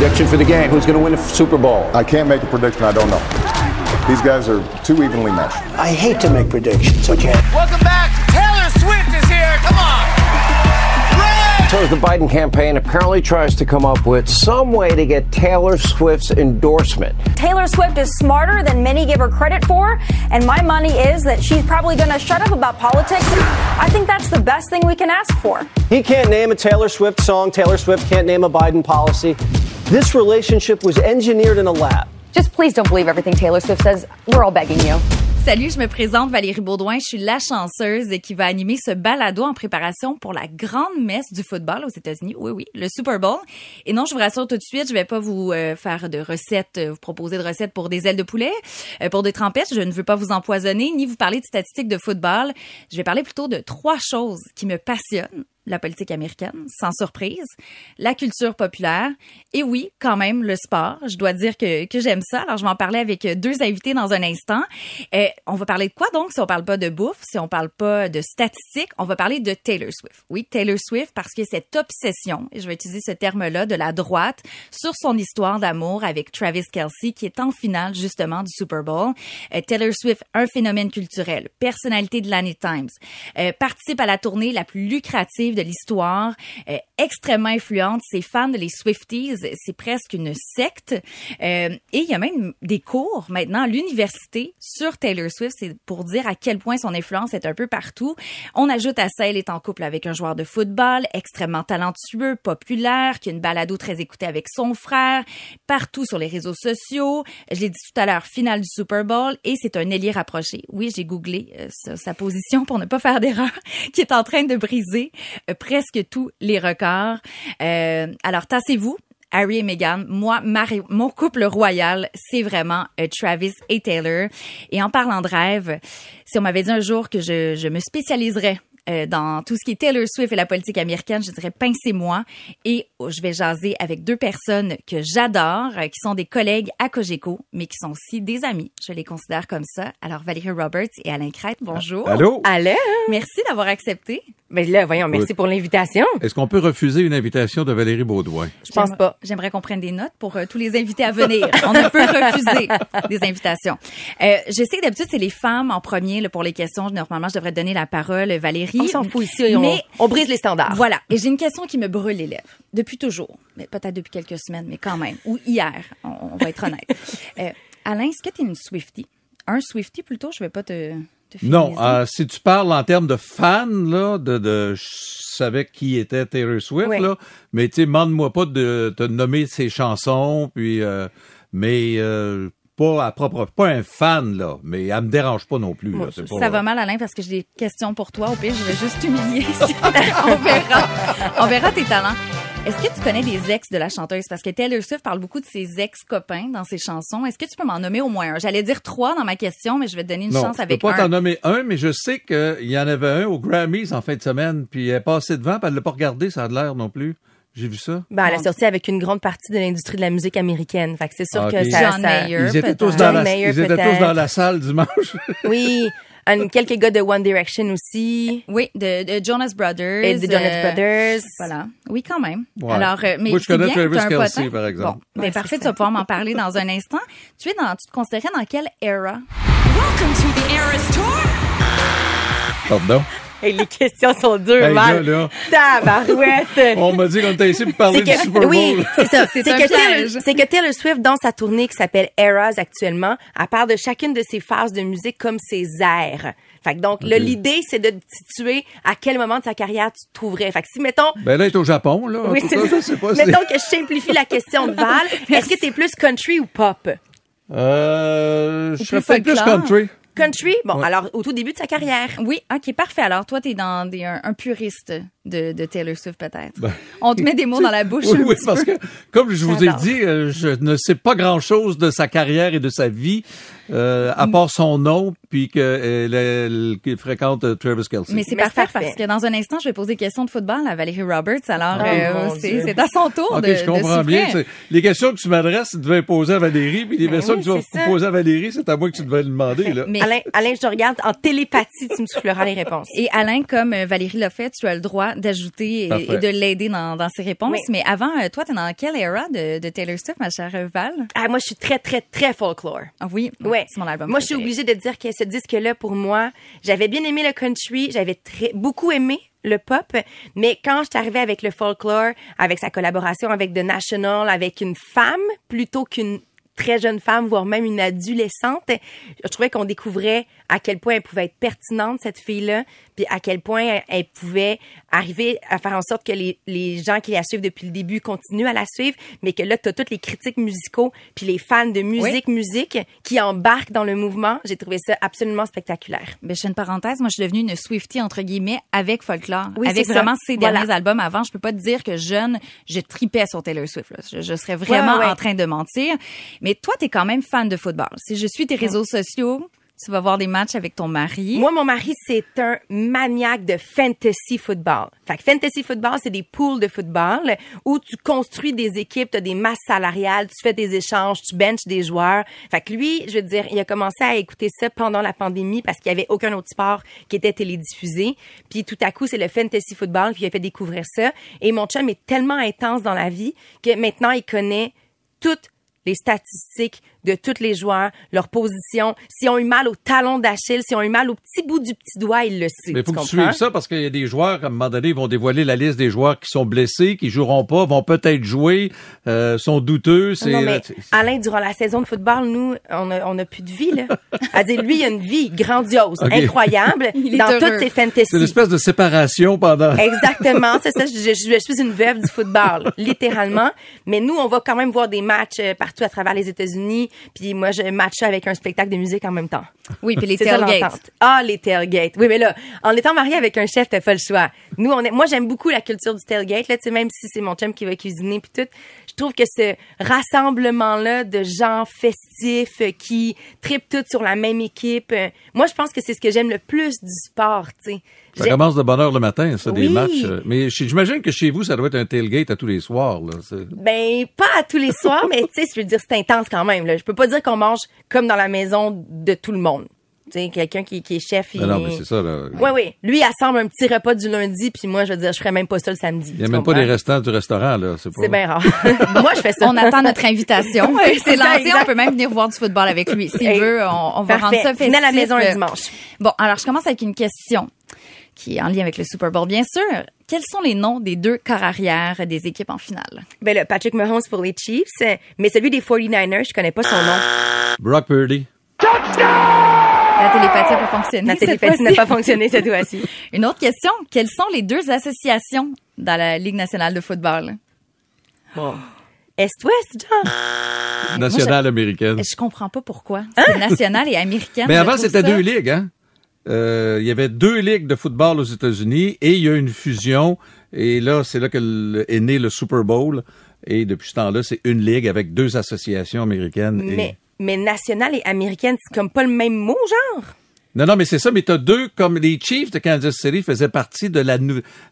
Prediction for the game. Who's going to win the Super Bowl? I can't make a prediction. I don't know. These guys are too evenly matched. I hate to make predictions, okay? Welcome back. Taylor Swift is here. Come on. So the Biden campaign apparently tries to come up with some way to get Taylor Swift's endorsement. Taylor Swift is smarter than many give her credit for, and my money is that she's probably going to shut up about politics. I think that's the best thing we can ask for. He can't name a Taylor Swift song. Taylor Swift can't name a Biden policy. This relationship was engineered in a lab. Just please don't believe everything Taylor Swift says. We're all begging you. Salut, je me présente Valérie Baudouin. Je suis la chanceuse qui va animer ce balado en préparation pour la grande messe du football aux États-Unis. Oui, oui, le Super Bowl. Et non, je vous rassure tout de suite, je vais pas vous euh, faire de recettes, euh, vous proposer de recettes pour des ailes de poulet, euh, pour des trempettes. Je ne veux pas vous empoisonner, ni vous parler de statistiques de football. Je vais parler plutôt de trois choses qui me passionnent la politique américaine, sans surprise, la culture populaire et oui, quand même, le sport. Je dois dire que, que j'aime ça. Alors, je vais en parler avec deux invités dans un instant. Euh, on va parler de quoi donc si on parle pas de bouffe, si on parle pas de statistiques, on va parler de Taylor Swift. Oui, Taylor Swift parce que cette obsession, et je vais utiliser ce terme-là, de la droite sur son histoire d'amour avec Travis Kelsey qui est en finale justement du Super Bowl. Euh, Taylor Swift, un phénomène culturel, personnalité de l'année Times, euh, participe à la tournée la plus lucrative de l'histoire, euh, extrêmement influente. Ses fans, les Swifties, c'est presque une secte. Euh, et il y a même des cours maintenant à l'université sur Taylor Swift. C'est pour dire à quel point son influence est un peu partout. On ajoute à ça, elle est en couple avec un joueur de football extrêmement talentueux, populaire, qui a une balado très écoutée avec son frère, partout sur les réseaux sociaux. Je l'ai dit tout à l'heure, finale du Super Bowl et c'est un ailier rapproché. Oui, j'ai googlé euh, sa, position pour ne pas faire d'erreur, qui est en train de briser presque tous les records. Euh, alors, tassez-vous. Harry et Meghan, moi, Marie- mon couple royal, c'est vraiment euh, Travis et Taylor. Et en parlant de rêve, si on m'avait dit un jour que je, je me spécialiserais euh, dans tout ce qui est Taylor Swift et la politique américaine, je dirais pincez-moi. Et oh, je vais jaser avec deux personnes que j'adore, euh, qui sont des collègues à Cogeco, mais qui sont aussi des amis. Je les considère comme ça. Alors Valérie Roberts et Alain Crête, bonjour. Allô? Allô? Merci d'avoir accepté. Ben là, voyons, merci pour l'invitation. Est-ce qu'on peut refuser une invitation de Valérie Baudouin? Je pense pas. J'aimerais qu'on prenne des notes pour euh, tous les invités à venir. On ne peut refuser des invitations. Euh, je sais que d'habitude, c'est les femmes en premier là, pour les questions. Normalement, je devrais donner la parole, Valérie. On s'en fout ici, on, Mais on brise les standards. voilà. Et j'ai une question qui me brûle les lèvres. Depuis toujours. Mais peut-être depuis quelques semaines, mais quand même. Ou hier. On, on va être honnête. Euh, Alain, est-ce que tu es une Swiftie? Un Swiftie plutôt? Je vais pas te, Non, euh, si tu parles en termes de fans, là, de, de je savais qui était Taylor Swift, Oui. là, mais tu sais, demande-moi pas de te nommer ses chansons, puis euh, mais euh, pas à propre, pas un fan là, mais elle me dérange pas non plus. là, c'est pas- Ça va mal, Alain, parce que j'ai des questions pour toi. Au pire, je vais juste t'humilier. on verra. On verra tes talents. Est-ce que tu connais des ex de la chanteuse? Parce que Taylor Swift parle beaucoup de ses ex-copains dans ses chansons. Est-ce que tu peux m'en nommer au moins un? J'allais dire trois dans ma question, mais je vais te donner une Non, chance je peux avec pas un. t'en nommer un, mais je sais qu'il y en avait un au Grammys en fin de semaine, puis elle est passée devant, puis elle l'a pas regardé, ça a de l'air non plus. J'ai vu ça. Ben, elle a sorti avec une grande partie de l'industrie de la musique américaine. Fait que c'est sûr Ah, que ça, John ça- Mayer. Ils étaient tous peut-être. dans John la, Mayer, ils étaient tous dans la salle dimanche. Oui. Un- quelques gars de One Direction aussi. Oui, de, de Jonas Brothers. Et de Jonas euh, Brothers. Voilà. Oui, quand même. Ouais. Alors, euh, mais Moi, je c'est connais bien Travis Kelce, potin. par exemple. Bon, ben Ouais, parfait, tu vas pouvoir m'en parler dans un instant. Tu es dans, tu te considérais dans quelle era? Welcome to the Eras Tour. Pardon? Et les questions sont dures, Hey, mal. là, là. Tabarouette. On m'a dit qu'on était ici pour parler C'est du Super Bowl. oui, c'est ça. C'est que, que Taylor Swift, dans sa tournée qui s'appelle Eras actuellement, elle parle de chacune de ses phases de musique comme ses airs. Fait que donc, là, Ok. l'idée, c'est de te situer à quel moment de sa carrière tu te trouverais. Fait que si, mettons, Ben là, elle est au Japon, là. Oui, c'est ça. pas mettons que je simplifie la question de Val, est-ce que t'es plus country ou pop? Euh, je serais plus peut-être plus folklore? country. Country, bon, alors au tout début de sa carrière. Oui, ok, parfait. Alors toi, t'es dans des, un, un puriste de, de Taylor Swift peut-être. Ben, On te met des mots dans la bouche. Oui, un oui, petit parce peu. que, comme je vous ai dit, euh, je ne sais pas grand-chose de sa carrière et de sa vie, euh, Mm. à part son nom, puis qu'elle elle, qu'elle fréquente euh, Travis Kelsey. Mais c'est parfait, parfait. parce que dans un instant, je vais poser des questions de football à Valérie Roberts. Alors, Oh, euh, c'est à son tour Ok, de, je de comprends bien. Les questions que tu m'adresses, tu devais poser à Valérie, puis les Ben questions oui, que tu vas poser à Valérie, c'est à moi que tu devais le demander, là. Mais- Alain, Alain, je te regarde en télépathie, tu me souffleras les réponses. Et Alain, comme euh, Valérie l'a fait, tu as le droit d'ajouter et, de l'aider dans, dans ses réponses. Oui. Mais avant, euh, toi, t'es dans quelle era de, de Taylor Swift, ma chère Val? Ah, moi, je suis très, très, très folklore. Ah oui, Ouais. c'est mon album. Moi, je suis obligée de dire que ce disque-là, pour moi, j'avais bien aimé le country, j'avais très, beaucoup aimé le pop, mais quand je suis arrivée avec le folklore, avec sa collaboration avec The National, avec une femme plutôt qu'une très jeune femme, voire même une adolescente, je trouvais qu'on découvrait à quel point elle pouvait être pertinente, cette fille-là, puis à quel point elle, pouvait arriver à faire en sorte que les, les gens qui la suivent depuis le début continuent à la suivre, mais que là, tu as toutes les critiques musicaux, puis les fans de musique, musique, qui embarquent dans le mouvement. J'ai trouvé ça absolument spectaculaire. Ben, je fais une parenthèse. Moi, je suis devenue une Swiftie, entre guillemets, avec Folklore. Oui, avec vraiment ses Voilà. derniers albums avant. Je peux pas te dire que jeune, je tripais sur Taylor Swift. là. Je, je serais vraiment Ouais, ouais, ouais. en train de mentir. Mais toi, t'es quand même fan de football. Si je suis tes réseaux sociaux, tu vas voir des matchs avec ton mari. Moi, mon mari, c'est un maniaque de fantasy football. Fait que fantasy football, c'est des pools de football où tu construis des équipes, tu as des masses salariales, tu fais des échanges, tu benches des joueurs. Fait que lui, je veux dire, il a commencé à écouter ça pendant la pandémie parce qu'il y avait aucun autre sport qui était télédiffusé. Puis tout à coup, c'est le fantasy football qui a fait découvrir ça. Et mon chum est tellement intense dans la vie que maintenant, il connaît toutes les statistiques de tous les joueurs, leur position. S'ils ont eu mal au talon d'Achille, s'ils ont eu mal au petit bout du petit doigt, il le sait. Mais faut tu que tu suives ça parce qu'il y a des joueurs, à un moment donné, ils vont dévoiler la liste des joueurs qui sont blessés, qui joueront pas, vont peut-être jouer, euh, sont douteux. C'est, Non, mais c'est- Alain, durant la saison de football, nous, on a, on a plus de vie, là. À dire, lui, il a une vie grandiose, incroyable, dans heureux. toutes ses c'est une fantasies. espèce de séparation pendant. Exactement, c'est ça. Je, je- je suis une veuve du football, littéralement. Mais nous, on va quand même voir des matchs euh, partout à travers les États-Unis. Puis moi, je matche avec un spectacle de musique en même temps. Oui, puis les tailgates. Ah, les tailgates. Oui, mais là, en étant marié avec un chef, t'as pas le choix. Nous, on est, moi, j'aime beaucoup la culture du tailgate, là, tu sais, même si c'est mon chum qui va cuisiner puis tout. Je trouve que ce rassemblement-là de gens festifs euh, qui tripent tous sur la même équipe, euh, moi, je pense que c'est ce que j'aime le plus du sport, tu sais. Ça commence de bonne heure le matin, ça, des Oui. matchs. euh, Mais j'imagine que chez vous, ça doit être un tailgate à tous les soirs. Là. Ben, pas à tous les soirs, mais tu sais, je veux dire, c'est intense quand même, là. Je peux pas dire qu'on mange comme dans la maison de tout le monde. Tu sais, quelqu'un qui, qui est chef, il... Non, mais c'est ça. Là. Oui, oui. Lui, il assemble un petit repas du lundi, puis moi, je veux dire, je ferais même pas ça le samedi. Il n'y a même pas des restants du restaurant. là. C'est pas... C'est bien rare. moi, je fais ça. On attend notre invitation. Oui, c'est lancé. On peut même venir voir du football avec lui. S'il Hey, veut, on, on va rendre ça festif. Venez à la maison un Euh, dimanche. Bon, alors je commence avec une question qui est en lien avec le Super Bowl, bien sûr. Quels sont les noms des deux corps arrière des équipes en finale? Ben là, Patrick Mahomes pour les Chiefs, euh, mais celui des 49ers, je connais pas son nom. Brock Purdy. La télépathie a pas fonctionné. La télépathie n'a pas fonctionné cette fois-ci. Une autre question. Quelles sont les deux associations dans la Ligue nationale de football? Est-ouest, genre? Nationale américaine. Je comprends pas pourquoi. C'est national et américaine. Mais avant, c'était deux ligues. Hein? Euh, il y avait deux ligues de football aux États-Unis et il y a une fusion. Et là, c'est là que le- est né le Super Bowl. Et depuis ce temps-là, c'est une ligue avec deux associations américaines. et- Mais, mais nationale et américaine, c'est comme pas le même mot, genre? Non, non, mais c'est ça, mais t'as deux, comme les Chiefs de Kansas City faisaient partie de la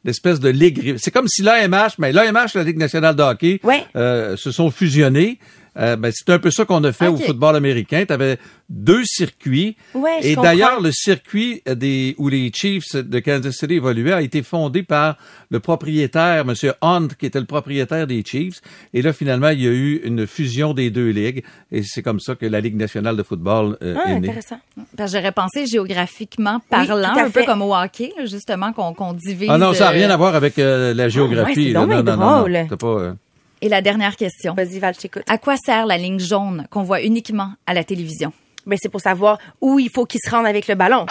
l'espèce de ligue. C'est comme si l'AMH, mais l'AMH, la Ligue nationale de hockey, Ouais. euh, se sont fusionnés. Euh, ben, c'est un peu ça qu'on a fait au football américain. Tu avais deux circuits. Ouais, je et d'ailleurs, le circuit des où les Chiefs de Kansas City évoluaient a été fondé par le propriétaire, M. Hunt, qui était le propriétaire des Chiefs. Et là, finalement, il y a eu une fusion des deux ligues. Et c'est comme ça que la Ligue nationale de football euh, Ah, est née. intéressant. Parce que j'aurais pensé géographiquement parlant, un peu comme au hockey, justement, qu'on qu'on divise. Ah non, ça n'a euh, rien à voir avec euh, la géographie. c'est là. non, non, non, non, pas, euh, Et la dernière question. Vas-y, Val, je t'écoute. À quoi sert la ligne jaune qu'on voit uniquement à la télévision? Ben, c'est pour savoir où il faut qu'il se rende avec le ballon.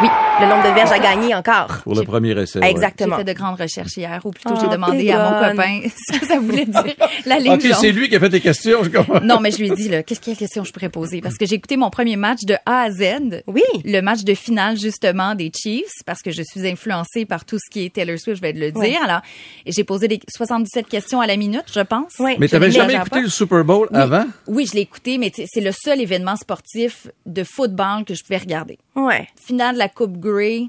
Oui, le nombre de verges à gagner encore. Pour le premier essai. ouais. Exactement. J'ai fait de grandes recherches hier, ou plutôt Ah, j'ai demandé à mon copain ce que ça voulait dire. La ligne OK, jaune. c'est lui qui a fait tes questions. je comprends. Non, mais je lui ai dit, là, qu'est-ce quelle question je pourrais poser? Parce que j'ai écouté mon premier match de A à Z. Oui. Le match de finale, justement, des Chiefs, parce que je suis influencée par tout ce qui est Taylor Swift, je vais le dire. Oui. Alors, j'ai posé des 77 questions à la minute, je pense. Oui. Mais t'avais jamais écouté pas. le Super Bowl Oui. avant? Oui, je l'ai écouté, mais c'est le seul événement sportif de football que je pouvais regarder. Ouais. Finale de la Coupe Grey,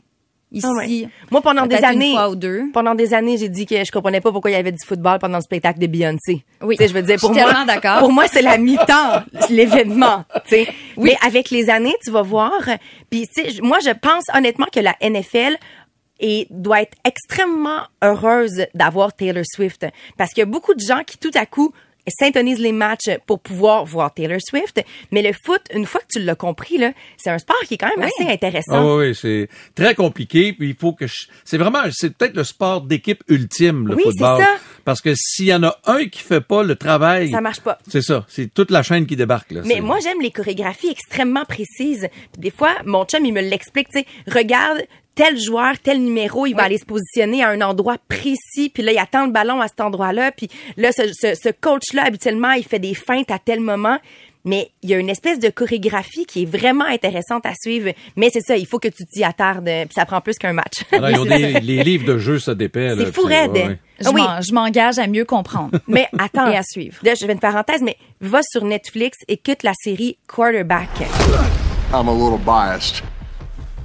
ici. Ah ouais. Moi, pendant des années, fois ou deux. pendant des années, j'ai dit que je comprenais pas pourquoi il y avait du football pendant le spectacle de Beyoncé. Oui. Tu sais, je veux dire, pour moi, pour c'est la mi-temps, l'événement, tu sais. Mais avec les années, tu vas voir. Puis, moi, je pense honnêtement que la NFL et doit être extrêmement heureuse d'avoir Taylor Swift parce qu'il y a beaucoup de gens qui tout à coup syntonisent les matchs pour pouvoir voir Taylor Swift, mais le foot, une fois que tu l'as compris là, c'est un sport qui est quand même assez intéressant. Ah oui, oui, c'est très compliqué. Puis il faut que je- c'est vraiment, c'est peut-être le sport d'équipe ultime, le Oui, c'est football. ça. Parce que s'il y en a un qui fait pas le travail, Ça marche pas. C'est ça, c'est toute la chaîne qui débarque là. Mais moi, j'aime les chorégraphies extrêmement précises. Puis des fois, mon chum, il me l'explique, tu sais, regarde tel joueur, tel numéro, il va aller se positionner à un endroit précis, puis là, il attend le ballon à cet endroit-là, puis là, ce, ce, ce coach-là, habituellement, il fait des feintes à tel moment. Mais il y a une espèce de chorégraphie qui est vraiment intéressante à suivre. Mais c'est ça, il faut que tu t'y attardes, puis ça prend plus qu'un match. Alors, ils ont des- les livres de jeu, ça dépend. là, C'est fou raide. ouais, ouais. Je Ah oui. je m'engage à mieux comprendre. Mais attends. Et à suivre. Là, je fais une parenthèse, mais va sur Netflix, écoute la série Quarterback. I'm a little biased.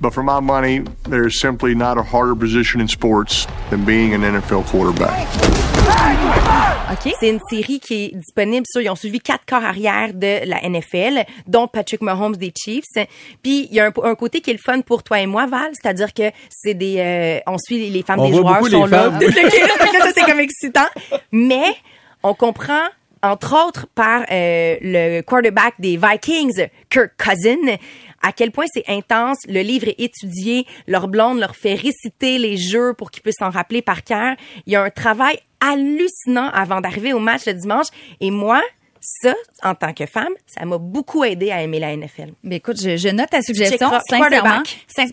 But for my money, there's simply not a harder position in sports than being an NFL quarterback. OK? C'est une série qui est disponible sur, ils ont suivi quatre corps arrière de la NFL, dont Patrick Mahomes des Chiefs. Puis il y a un, un côté qui est le fun pour toi et moi, Val, c'est-à-dire que c'est des, euh, on suit les- femmes On des voit joueurs sont les là. femmes. Ça, c'est comme excitant. Mais on comprend entre autres par euh, le quarterback des Vikings, Kirk Cousin, à quel point c'est intense. Le livre est étudié. Leur blonde leur fait réciter les jeux pour qu'ils puissent s'en rappeler par cœur. Il y a un travail hallucinant avant d'arriver au match le dimanche. Et moi, ça, en tant que femme, ça m'a beaucoup aidé à aimer la NFL. Ben écoute, je, je note ta suggestion, sincèrement.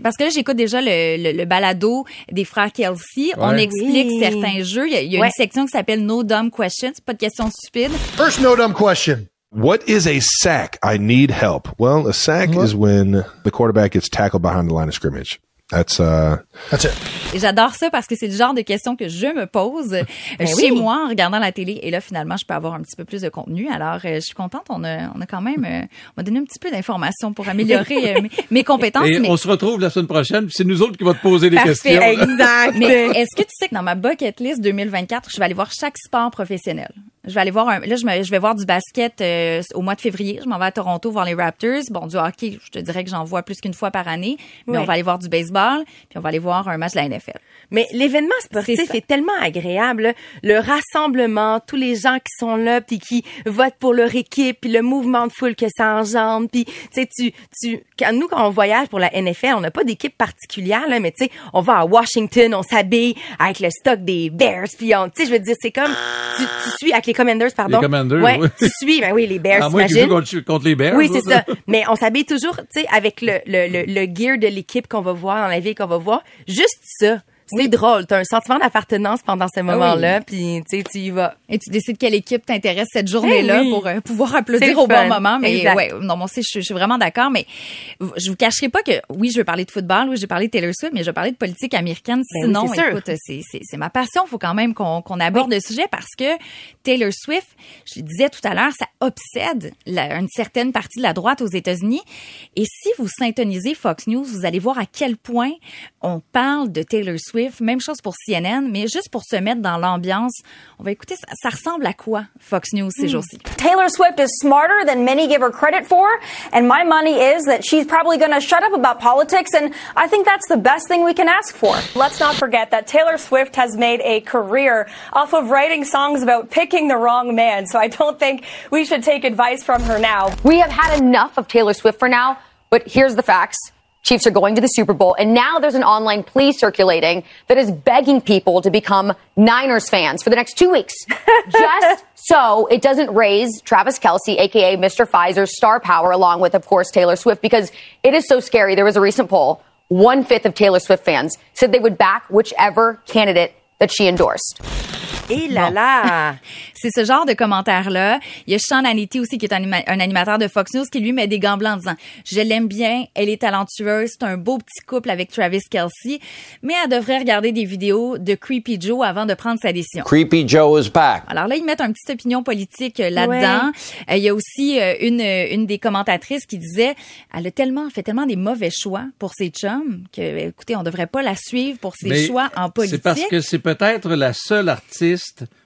Parce que là, j'écoute déjà le, le, le balado des frères Kelsey. On explique Oui. certains jeux. Il y a, il y a Ouais. une section qui s'appelle No Dumb Questions. Pas de questions stupides. First, no dumb question. What is a sack? I need help. Well, a sack is when the quarterback gets tackled behind the line of scrimmage. That's uh That's it. Et j'adore ça parce que c'est le genre de questions que je me pose euh, chez oui. moi en regardant la télé. Et là, finalement, je peux avoir un petit peu plus de contenu. Alors, euh, je suis contente. On a, on a quand même, euh, on m'a donné un petit peu d'informations pour améliorer mes, mes compétences. Et mais- on se retrouve la semaine prochaine. C'est nous autres qui va te poser des Parfait, questions. exact. Mais est-ce que tu sais que dans ma bucket list 2024, je vais aller voir chaque sport professionnel? Je vais aller voir un, là, je, me- je vais voir du basket euh, au mois de février. Je m'en vais à Toronto voir les Raptors. Bon, du hockey, je te dirais que j'en vois plus qu'une fois par année. Mais Ouais. on va aller voir du baseball, puis on va aller voir un match de la NFL. Mais l'événement sportif est, tellement agréable. là. Le rassemblement, tous les gens qui sont là, puis qui votent pour leur équipe, puis le mouvement de foule que ça engendre. Puis, tu sais, tu, tu, quand nous, quand on voyage pour la NFL, on n'a pas d'équipe particulière, là, mais tu sais, on va à Washington, on s'habille avec le stock des Bears, puis on, tu sais, je veux dire, c'est comme, tu, tu suis avec les Commanders, pardon. Les Commanders, Ouais, oui. tu suis, ben oui, les Bears, moins qu'ils t'imagines. contre, contre les Bears. Oui, c'est ça. Mais on s'habille toujours, tu sais, avec le, le, le, le gear de l'équipe qu'on va voir dans la ville qu'on va voir. Juste ça. C'est drôle. T'as un sentiment d'appartenance pendant ce moment-là, puis tu sais, tu y vas. Et tu décides quelle équipe t'intéresse cette journée-là Eh oui. pour euh, pouvoir applaudir au bon moment. Mais Exact. ouais, non, moi aussi, je, je suis vraiment d'accord. Mais je vous cacherai pas que oui, je veux parler de football, oui, je vais parler de Taylor Swift, mais je vais parler de politique américaine. Ben oui, Sinon, écoute, c'est ma passion. Il faut quand même qu'on aborde le sujet parce que Taylor Swift, je le disais tout à l'heure, ça obsède la- une certaine partie de la droite aux États-Unis. Et si vous syntonisez Fox News, vous allez voir à quel point on parle de Taylor Swift. Même chose pour CNN, mais juste pour se mettre dans l'ambiance, on va écouter, ça, ça ressemble à quoi Fox News ces hmm. jours-ci? Taylor Swift is smarter than many give her credit for, and my money is that she's probably going to shut up about politics, and I think that's the best thing we can ask for. Let's not forget that Taylor Swift has made a career off of writing songs about picking the wrong man, so I don't think we should take advice from her now. We have had enough of Taylor Swift for now, but here's the facts. Chiefs are going to the Super Bowl, and now there's an online plea circulating that is begging people to become Niners fans for the next two weeks. Just so it doesn't raise Travis Kelsey, aka Mr. Pfizer's star power, along with, of course, Taylor Swift, because it is so scary. There was a recent poll. one fifth of Taylor Swift fans said they would back whichever candidate that she endorsed. Et là là! C'est ce genre de commentaires-là. Il y a Sean Hannity aussi, qui est un, anima- un animateur de Fox News, qui lui met des gants blancs en disant « Je l'aime bien, elle est talentueuse, c'est un beau petit couple avec Travis Kelsey, mais elle devrait regarder des vidéos de Creepy Joe avant de prendre sa décision. » Creepy Joe is back. Alors là, ils mettent une petite opinion politique euh, là-dedans. Euh, Il y a aussi euh, une, une des commentatrices qui disait elle a tellement fait tellement des mauvais choix pour ses chums que, écoutez, on devrait pas la suivre pour ses Mais choix en politique. C'est parce que c'est peut-être la seule artiste.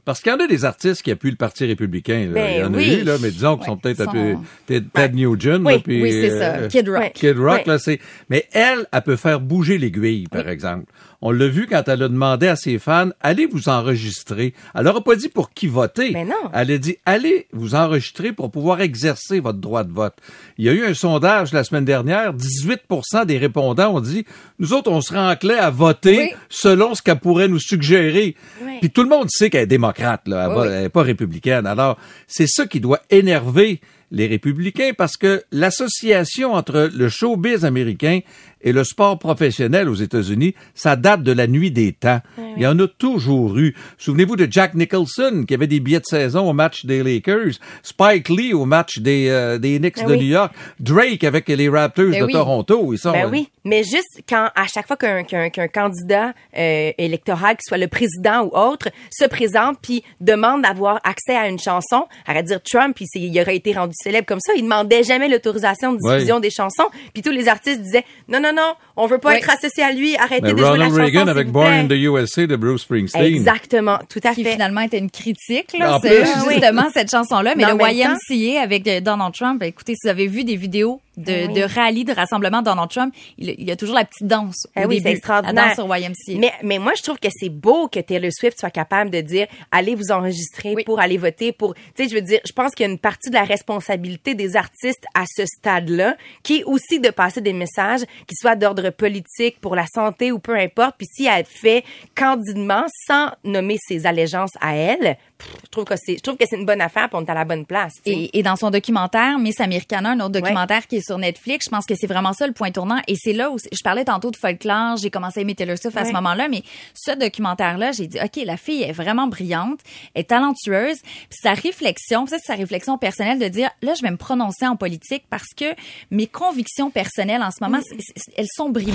Parce qu'il y en a des artistes qui appuient le Parti républicain. là. Ben Il y en oui. a eu, là, mais disons qu'ils sont peut-être un Sont- peu. Ted, Ted Nugent. Oui, là, puis, oui, c'est ça. euh, Kid Rock. Kid Rock, là, c'est. Mais elle, elle peut faire bouger l'aiguille, par exemple. On l'a vu quand elle a demandé à ses fans, allez vous enregistrer. Elle n'aura pas dit pour qui voter. Mais non. Elle a dit, allez vous enregistrer pour pouvoir exercer votre droit de vote. Il y a eu un sondage la semaine dernière, 18% des répondants ont dit, nous autres, on serait enclin à voter Oui. selon ce qu'elle pourrait nous suggérer. Oui. Puis tout le monde sait qu'elle est démocrate, là. Elle, Oui, va- oui. elle est pas républicaine. Alors, c'est ça qui doit énerver les républicains parce que l'association entre le showbiz américain et le sport professionnel aux États-Unis, ça date de la nuit des temps. Il y en a toujours eu. Souvenez-vous de Jack Nicholson qui avait des billets de saison au match des Lakers, Spike Lee au match des, euh, des Knicks Ben de oui. New York, Drake avec les Raptors Ben de. Toronto. Ils sont, Ben oui, mais juste quand à chaque fois qu'un qu'un qu'un candidat euh, électoral, qu'il soit le président ou autre, se présente puis demande d'avoir accès à une chanson, de dire Trump, puis il aurait été rendu célèbre comme ça, il demandait jamais l'autorisation de diffusion des chansons, puis tous les artistes disaient non non non, on veut pas Oui. être associé à lui, arrêtez Mais de jouer la Ronald chanson. Reagan avec Born in the USA de Bruce Springsteen. Exactement, tout à qui fait. finalement était une critique, là, c'est. Ah oui. justement cette chanson-là. Mais, Mais le YMCA avec Donald Trump, écoutez, si vous avez vu des vidéos de, Ah oui. de rallye, de rassemblement de Donald Trump, il, il y a toujours la petite danse au oui, début, c'est extraordinaire. la danse sur YMCA. Mais, mais moi, je trouve que c'est beau que Taylor Swift soit capable de dire, allez vous enregistrer pour aller voter pour, tu sais, je veux dire, je pense qu'il y a une partie de la responsabilité des artistes à ce stade-là, qui est aussi de passer des messages qui soient d'ordre politique, pour la santé ou peu importe. Puis si elle fait candidement, sans nommer ses allégeances à elle, je trouve que c'est, je trouve que c'est une bonne affaire, puis on est à la bonne place. Et, et dans son documentaire Miss Americana, un autre documentaire qui est sur Netflix, je pense que c'est vraiment ça le point tournant. Et c'est là où je parlais tantôt de folklore, j'ai commencé à aimer Taylor Swift à ce moment-là, mais ce documentaire-là, j'ai dit, ok, la fille est vraiment brillante, est talentueuse, puis sa réflexion, ça c'est sa réflexion personnelle de dire, là je vais me prononcer en politique parce que mes convictions personnelles en ce moment, c'est- elles sont brimées.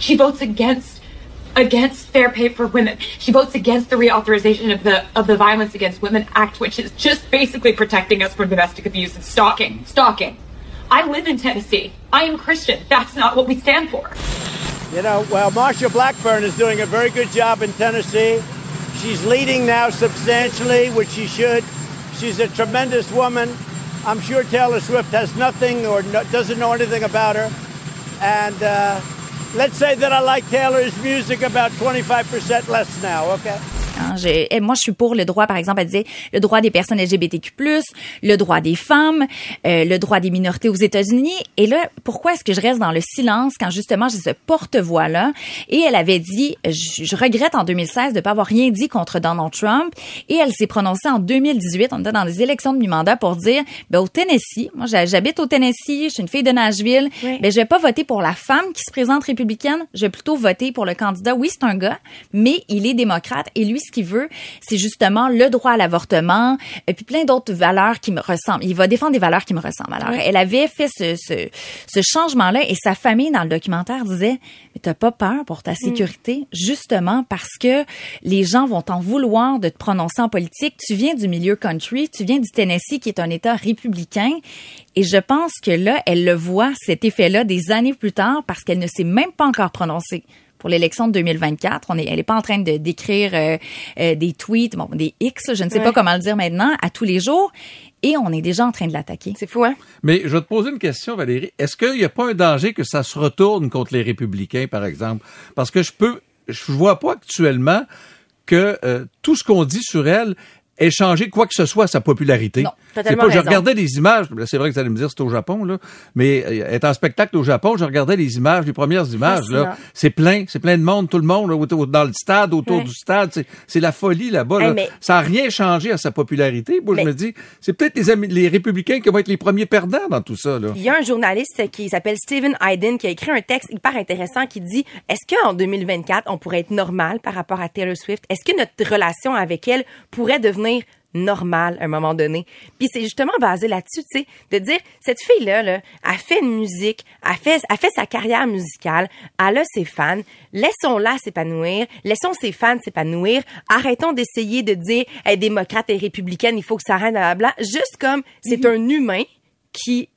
She votes against against fair pay for women. She votes against the reauthorization of the of the Violence Against Women Act, which is just basically protecting us from domestic abuse and stalking. Stalking. I live in Tennessee. I am Christian. That's not what we stand for. You know, well, Marsha Blackburn is doing a very good job in Tennessee. She's leading now substantially, which she should. She's a tremendous woman. I'm sure Taylor Swift has nothing or no, doesn't know anything about her. And uh, let's say that I like Taylor's music about 25% less now, okay? Hein, j'ai- eh, moi, je suis pour le droit, par exemple, elle disait le droit des personnes LGBTQ+, le droit des femmes, euh, le droit des minorités aux États-Unis. Et là, pourquoi est-ce que je reste dans le silence quand justement j'ai ce porte-voix-là? Et elle avait dit, je, je regrette en 2016 de pas avoir rien dit contre Donald Trump. Et elle s'est prononcée en 2018, on était dans des élections de mi-mandat pour dire, ben, au Tennessee, moi j'ha- j'habite au Tennessee, je suis une fille de Nashville, Oui. ben, je vais pas voter pour la femme qui se présente républicaine, je vais plutôt voter pour le candidat. Oui, c'est un gars, mais il est démocrate et lui, ce qu'il veut, c'est justement le droit à l'avortement et puis plein d'autres valeurs qui me ressemblent. Il va défendre des valeurs qui me ressemblent. Alors, elle avait fait ce, ce, ce changement-là et sa famille, dans le documentaire, disait, mais t'as pas peur pour ta sécurité, justement parce que les gens vont t'en vouloir de te prononcer en politique. Tu viens du milieu country, tu viens du Tennessee, qui est un État républicain. Et je pense que là, elle le voit, cet effet-là, des années plus tard, parce qu'elle ne s'est même pas encore prononcée pour l'élection de 2024. On est, elle n'est pas en train de d'écrire euh, euh, des tweets, bon, des X, je ne sais Ouais. pas comment le dire maintenant, à tous les jours. Et on est déjà en train de l'attaquer. C'est fou, hein? Mais je vais te poser une question, Valérie. Est-ce qu'il n'y a pas un danger que ça se retourne contre les républicains, par exemple? Parce que je peux, je vois pas actuellement que euh, tout ce qu'on dit sur elle échanger quoi que ce soit à sa popularité. Non, totalement pas, je regardais des images, c'est vrai que vous allez me dire c'est au Japon, là, mais euh, être en spectacle au Japon, je regardais les images, les premières images, là. C'est plein, c'est plein de monde, tout le monde, là, dans le stade, autour Ouais. du stade, c'est, la folie là-bas, là. Hey, mais- Ça n'a rien changé à sa popularité. Moi, Mais- je me dis, c'est peut-être les, les républicains qui vont être les premiers perdants dans tout ça, là. Il y a un journaliste qui s'appelle Stephen Hayden qui a écrit un texte hyper intéressant qui dit est-ce qu'en 2024 on pourrait être normal par rapport à Taylor Swift? Est-ce que notre relation avec elle pourrait devenir normale à un moment donné Puis c'est justement basé là-dessus, tu sais, de dire cette fille là, là, a fait une musique, a fait, a fait sa carrière musicale, elle a ses fans, laissons-la s'épanouir, laissons ses fans s'épanouir, arrêtons d'essayer de dire elle est démocrate et républicaine, il faut que ça arrête, blablabla. Juste comme c'est un humain qui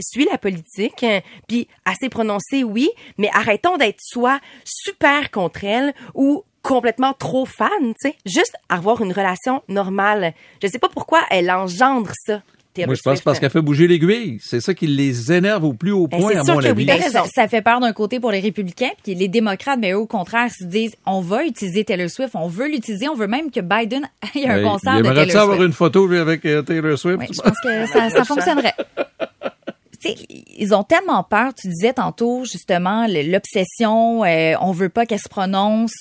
suit la politique, hein, puis assez prononcé, oui, mais arrêtons d'être soit super contre elle ou complètement trop fan, tu sais. Juste avoir une relation normale. Je sais pas pourquoi elle engendre ça. Taylor Moi, je pense Swift. parce qu'elle fait bouger l'aiguille. C'est ça qui les énerve au plus haut Ben, point, à sûr mon que avis. Ben, ça, ça fait peur d'un côté pour les républicains, puis les démocrates, mais eux, au contraire, se disent on va utiliser Taylor Swift, on veut l'utiliser, on veut même que Biden ait un Ouais, concert de J'aimerais Taylor avoir Swift. une photo lui, avec euh, Taylor Swift? Oui, je pense que ça, ça fonctionnerait. Sais, ils ont tellement peur. Tu disais tantôt justement l'obsession. euh, on veut pas qu'elle se prononce.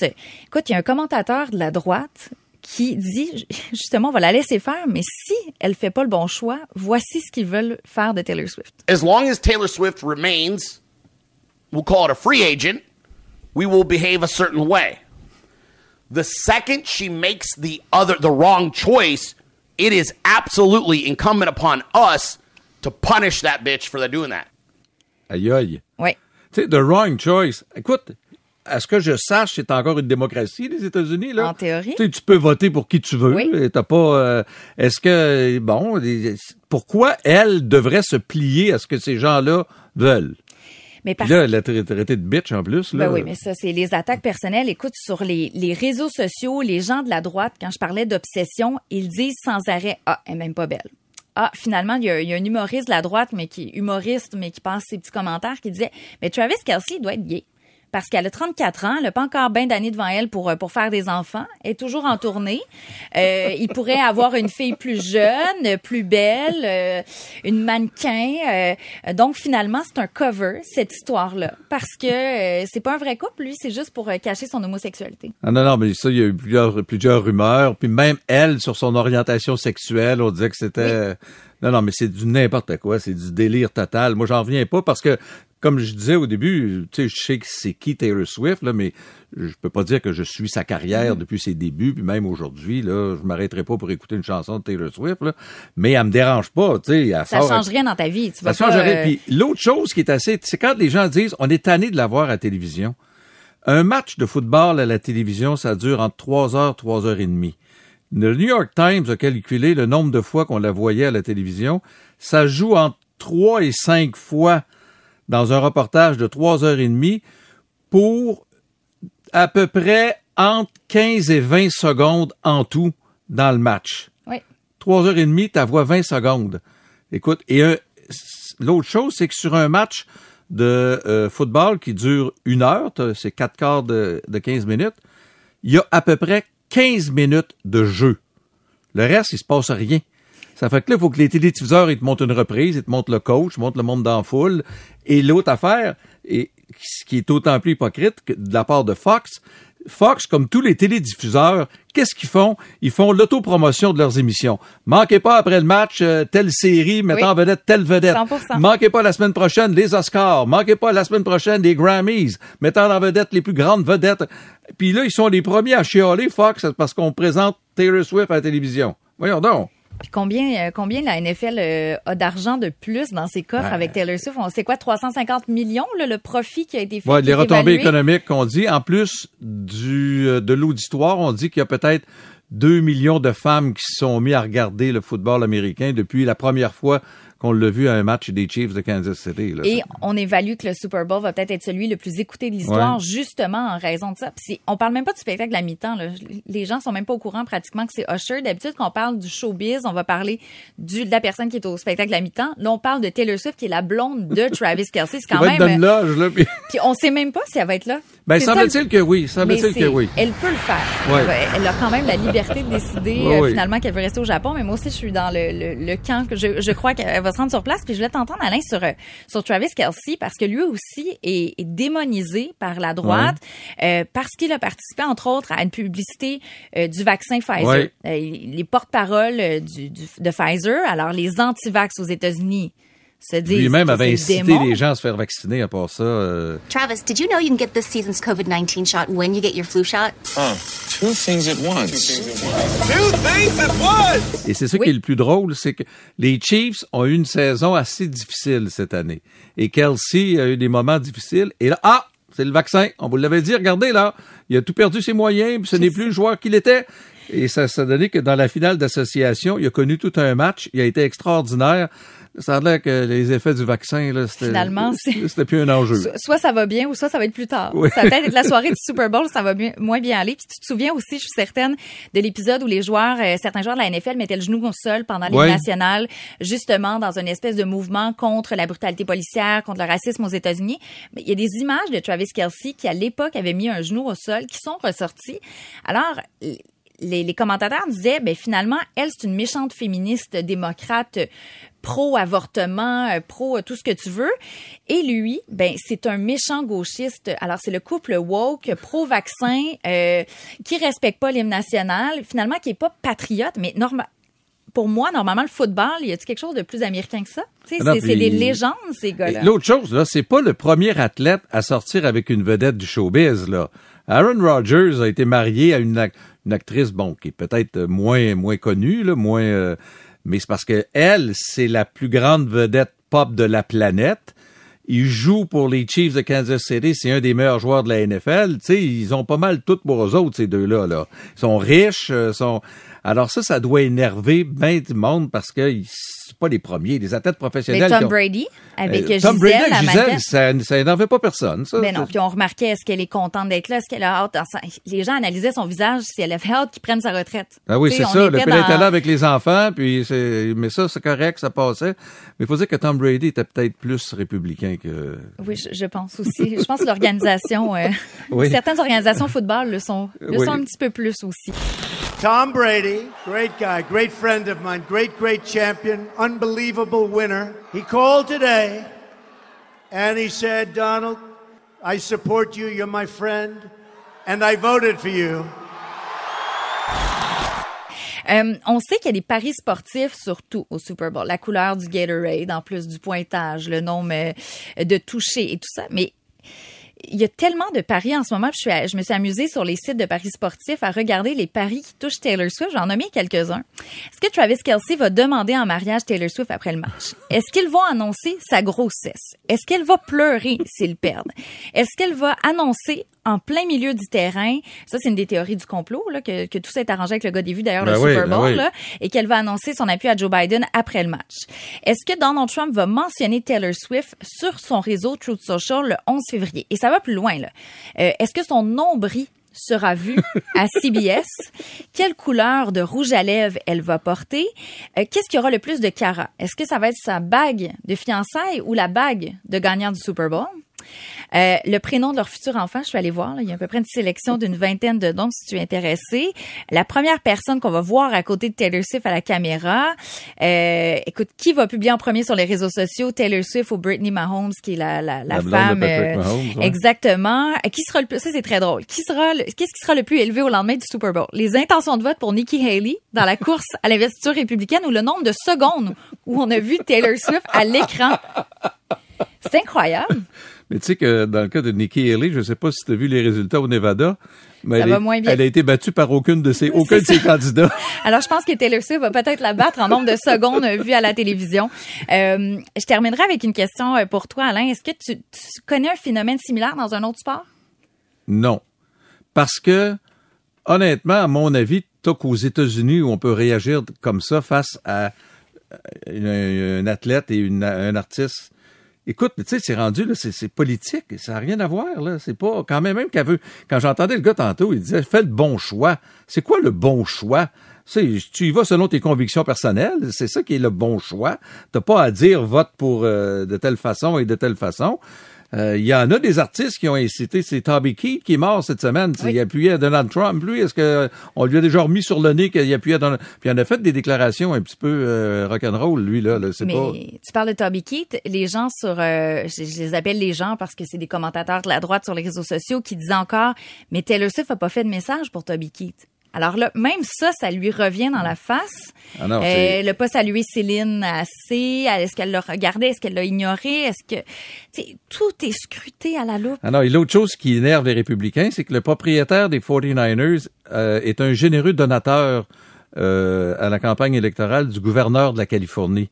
Écoute, il y a un commentateur de la droite qui dit justement, on va la laisser faire, mais si elle fait pas le bon choix, voici ce qu'ils veulent faire de Taylor Swift. as long as Taylor Swift remains, we'll call it a free agent, we will behave a certain way. The second she makes the other the wrong choice, it is absolutely incumbent upon us to punish that bitch for doing that. Aïe aïe. Oui. Tu sais, the wrong choice. Écoute, à ce que je sache, c'est encore une démocratie, les États-Unis, là. En théorie. Tu sais, tu peux voter pour qui tu veux. Oui. Et T'as pas. euh, Est-ce que bon, pourquoi elle devrait se plier à ce que ces gens-là veulent? Mais parce là, elle a tra- traité de bitch en plus. Là. Ben oui, mais ça, c'est les attaques personnelles. Écoute, sur les, les réseaux sociaux, les gens de la droite, quand je parlais d'obsession, ils disent sans arrêt Ah, elle est même pas belle. Ah, finalement, il y, a, un humoriste de la droite, mais qui humoriste, mais qui passe ses petits commentaires, qui disait Mais Travis Kelsey doit être gay. Parce qu'elle a 34 ans, elle n'a pas encore bien d'années devant elle pour, euh, pour faire des enfants. Elle est toujours en tournée. Euh, il pourrait avoir une fille plus jeune, plus belle, euh, une mannequin. euh, donc finalement, c'est un cover cette histoire-là, parce que c'est pas un vrai couple. Lui, c'est juste pour cacher son homosexualité. Ah non, non, mais ça, il y a eu plusieurs, plusieurs rumeurs. Puis même elle, sur son orientation sexuelle, on disait que c'était... Non, non, mais c'est du n'importe quoi. C'est du délire total. Moi, j'en reviens pas parce que, comme je disais au début, tu sais, je sais que c'est qui Taylor Swift, là, mais je peux pas dire que je suis sa carrière depuis ses débuts, puis même aujourd'hui, là, je m'arrêterai pas pour écouter une chanson de Taylor Swift, là. Mais elle me dérange pas, tu sais. Ça change rien dans ta vie. Tu vas ça pas, change rien. euh, Puis l'autre chose qui est assez, c'est quand les gens disent, on est tanné de la voir à la télévision. Un match de football à la télévision, ça dure entre 3 heures, 3 heures et demie. Le New York Times a calculé le nombre de fois qu'on la voyait à la télévision. Ça joue entre 3 et 5 fois dans un reportage de 3 heures et demie pour à peu près entre 15 et 20 secondes en tout dans le match. Oui. Trois heures et demie, ta voix 20 secondes. Écoute, et l'autre chose, c'est que sur un match de euh, football qui dure une heure, c'est quatre quarts de, de 15 minutes, il y a à peu près 15 minutes de jeu. Le reste, il se passe rien. Ça fait que là, il faut que les télédiffuseurs, ils te montrent une reprise, ils te montrent le coach, ils te montrent le monde dans la foule. Et l'autre affaire, et ce qui est d'autant plus hypocrite que de la part de Fox, Fox, comme tous les télédiffuseurs, qu'est-ce qu'ils font? Ils font l'autopromotion de leurs émissions. Manquez pas après le match euh, telle série mettant Oui. en vedette telle vedette. 100%. Manquez pas la semaine prochaine les Oscars. Manquez pas la semaine prochaine les Grammys mettant en vedette les plus grandes vedettes. Puis là, ils sont les premiers à chialer Fox parce qu'on présente Taylor Swift à la télévision. Voyons donc. Puis combien, euh, combien la NFL euh, a d'argent de plus dans ses coffres Ben. avec Taylor Swift? On sait quoi, 350 millions, là, le profit qui a été fait? Ouais, les retombées évalué? économiques qu'on dit. En plus du euh, de l'auditoire, on dit qu'il y a peut-être 2 millions de femmes qui se sont mis à regarder le football américain depuis la première fois qu'on l'a vu à un match des Chiefs de Kansas City. Là. Et on évalue que le Super Bowl va peut-être être celui le plus écouté de l'histoire, Ouais. justement en raison de ça. Puis c'est- on parle même pas du spectacle à mi-temps. là. Les gens sont même pas au courant pratiquement que c'est Usher. D'habitude, quand on parle du showbiz, on va parler du, de la personne qui est au spectacle à mi-temps. Là, on parle de Taylor Swift, qui est la blonde de Travis Kelsey. C'est quand va même... être dans une loge, là. Puis... Puis on sait même pas si elle va être là. Ben, semble-t-il le- que oui. Semble-t-il que oui. Elle peut le faire. Ouais. Elle a quand même la liberté de décider euh, finalement qu'elle veut rester au Japon. Mais moi aussi, je suis dans le, le, le camp que je, je crois qu'elle va se rendre sur place. Puis je voulais t'entendre, Alain, sur, euh, sur Travis Kelsey parce que lui aussi est, est démonisé par la droite euh, parce qu'il a participé, entre autres, à une publicité euh, du vaccin Pfizer. Ouais. Les porte-paroles du, du- de Pfizer, alors les anti-vax aux États-Unis se disent Lui-même avait incité les gens à se faire vacciner à part ça. euh, Travis, did you know you can get this season's COVID 19 shot when you get your flu shot? Huh. Two things at once. Two things at once! Et c'est ça qui est le plus drôle, c'est que les Chiefs ont eu une saison assez difficile cette année. Et Kelsey a eu des moments difficiles. Et là, ah, c'est le vaccin. On vous l'avait dit, regardez là, il a tout perdu ses moyens, puis ce n'est plus le joueur qu'il était. Et ça, ça a donné que dans la finale d'association, il a connu tout un match. Il a été extraordinaire. Ça a l'air que les effets du vaccin, là, c'était, Finalement, c'est- c'était plus un enjeu. So- soit ça va bien ou soit ça va être plus tard. Oui. Ça va peut-être être la soirée du Super Bowl, ça va bien- moins bien aller. Puis tu te souviens aussi, je suis certaine, de l'épisode où les joueurs, euh, certains joueurs de la NFL mettaient le genou au sol pendant les Oui. nationales, justement dans une espèce de mouvement contre la brutalité policière, contre le racisme aux États-Unis. Mais il y a des images de Travis Kelsey qui, à l'époque, avait mis un genou au sol, qui sont ressorties. Alors, les, les commentateurs disaient, ben finalement, elle, c'est une méchante féministe démocrate euh, pro-avortement, euh, pro euh, tout ce que tu veux. Et lui, ben c'est un méchant gauchiste. Alors, c'est le couple woke, pro-vaccin, euh, qui respecte pas l'hymne national, finalement, qui est pas patriote, mais normal. Pour moi, normalement, le football, y a-t-il quelque chose de plus américain que ça? Ah c'est des légendes, ces gars-là. L'autre chose, là, c'est pas le premier athlète à sortir avec une vedette du showbiz, là. Aaron Rodgers a été marié à une, une actrice, bon, qui est peut-être euh, moins, moins connue, là, moins, euh, mais c'est parce que elle, c'est la plus grande vedette pop de la planète. Il joue pour les Chiefs de Kansas City, c'est un des meilleurs joueurs de la NFL. Tu sais, ils ont pas mal tout pour eux autres, ces deux-là, là. Ils sont riches, euh, sont, alors ça, ça doit énerver bien du monde parce que c'est pas les premiers, les athlètes Mais professionnels. qui Tom ont- Brady, avec euh, Gisèle, Tom Brady avec Gisèle, ça, ça énervait pas personne, ça. Mais non, puis on remarquait, est-ce qu'elle est contente d'être là? Est-ce qu'elle a hâte? Les gens analysaient son visage si elle avait hâte qu'il prenne sa retraite. Ah oui, c'est ça. Le père dans- était là avec les enfants, puis c'est, mais ça, c'est correct, ça passait. Mais il faut dire que Tom Brady était peut-être plus républicain que. Oui, je, je pense aussi. Je pense que l'organisation, euh, Oui. certaines organisations football le sont, le Oui. sont un petit peu plus aussi. Tom Brady, great guy, great friend of mine, great, great champion, unbelievable winner. He called today and he said, Donald, I support you, you're my friend, and I voted for you. Euh, on sait qu'il y a des paris sportifs surtout au Super Bowl. La couleur du Gatorade, en plus du pointage, le nombre euh, de touchés et tout ça. Mais il y a tellement de paris en ce moment. Je, je me suis amusée sur les sites de paris sportifs à regarder les paris qui touchent Taylor Swift. J'en ai nommé quelques-uns. Est-ce que Travis Kelsey va demander en mariage Taylor Swift après le match? Est-ce qu'ils vont annoncer sa grossesse? Est-ce qu'elle va pleurer s'ils perdent? Est-ce qu'elle va annoncer en plein milieu du terrain, ça c'est une des théories du complot, là, que, que tout s'est arrangé avec le gars des vues, d'ailleurs, Ben le oui, Super ben Bowl, oui. là, et qu'elle va annoncer son appui à Joe Biden après le match. Est-ce que Donald Trump va mentionner Taylor Swift sur son réseau Truth Social le 11 février? Et ça va plus loin, là. Euh, Est-ce que son nombril sera vu à CBS? Quelle couleur de rouge à lèvres elle va porter? Euh, Qu'est-ce qui aura le plus de cara? Est-ce que ça va être sa bague de fiançailles ou la bague de gagnant du Super Bowl? Euh, le prénom de leur futur enfant, je suis allée voir. là, il y a à peu près une sélection d'une vingtaine de dons si tu es intéressé. La première personne qu'on va voir à côté de Taylor Swift à la caméra, euh, écoute, qui va publier en premier sur les réseaux sociaux? Taylor Swift ou Britney Mahomes, qui est la, la, la femme. Patrick Mahomes, ouais. Exactement. Euh, Qui sera le plus, ça c'est très drôle. Qui sera, le- qu'est-ce qui sera le plus élevé au lendemain du Super Bowl? Les intentions de vote pour Nikki Haley dans la course à l'investiture républicaine ou le nombre de secondes où on a vu Taylor Swift à l'écran? C'est incroyable. Mais tu sais que dans le cas de Nikki Haley, je sais pas si tu as vu les résultats au Nevada, mais Ça elle, va est- moins bien. elle a été battue par aucune de ses, aucun de ses candidats. Alors, je pense que Taylor Swift va peut-être la battre en nombre de secondes euh, vues à la télévision. Euh, je terminerai avec une question euh, pour toi, Alain. Est-ce que tu, tu connais un phénomène similaire dans un autre sport? Non. Parce que, honnêtement, à mon avis, tant qu'aux États-Unis où on peut réagir comme ça face à un athlète et une- un artiste. Écoute, tu sais, c'est rendu, là, c'est, politique. Ça n'a rien à voir, là. C'est pas, quand même, même qu'elle quand j'entendais le gars tantôt, il disait, fais le bon choix. C'est quoi le bon choix? Tu y vas selon tes convictions personnelles. C'est ça qui est le bon choix. T'as pas à dire vote pour euh, de telle façon et de telle façon. Euh, Il y en a des artistes qui ont incité, c'est Toby Keith qui est mort cette semaine. Il appuyait à Donald Trump. Lui, est-ce que on lui a déjà remis sur le nez qu'il appuyait à Donald Puis il en a fait des déclarations un petit peu euh, rock'n'roll, lui, là. là c'est Mais pas... tu parles de Toby Keith, les gens sur, euh, je, je les appelle les gens parce que c'est des commentateurs de la droite sur les réseaux sociaux qui disent encore, mais Taylor Swift a pas fait de message pour Toby Keith. Alors là, même ça, ça lui revient dans la face. Ah non, Euh, elle n'a pas salué Céline assez. Est-ce qu'elle l'a regardé? Est-ce qu'elle l'a ignoré? Est-ce que, tout est scruté à la loupe. Ah non, et l'autre chose qui énerve les républicains, c'est que le propriétaire des 49ers euh, est un généreux donateur euh, à la campagne électorale du gouverneur de la Californie,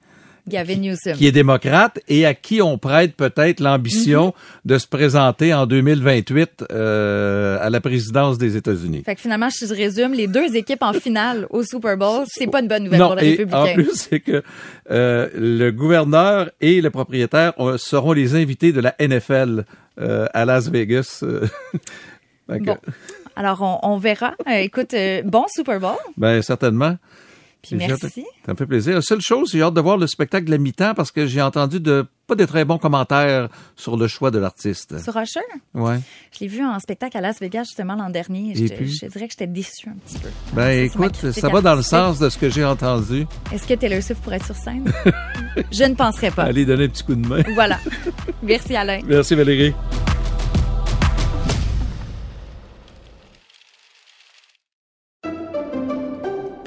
Gavin Newsom. qui est démocrate et à qui on prête peut-être l'ambition de se présenter en 2028 euh, à la présidence des États-Unis. Fait que finalement, si je résume, les deux équipes en finale au Super Bowl, c'est pas une bonne nouvelle Non, pour les républicains. en plus, c'est que euh, le gouverneur et le propriétaire euh, seront les invités de la NFL euh, à Las Vegas. Bon. Alors, on, on verra. Écoute, bon Super Bowl. Ben, certainement. Puis merci. Ça me fait plaisir. La seule chose, j'ai hâte de voir le spectacle de la mi-temps parce que j'ai entendu de pas de très bons commentaires sur le choix de l'artiste. Sur Usher, Ouais. je l'ai vu en spectacle à Las Vegas justement l'an dernier. Et Je, puis? je dirais que j'étais déçue un petit peu. Ben, Ça, écoute, ça va dans le sens de ce que j'ai entendu. Est-ce que Taylor Swift pourrait être sur scène? je ne penserais pas. Allez donner un petit coup de main. Voilà. Merci Alain. Merci Valérie.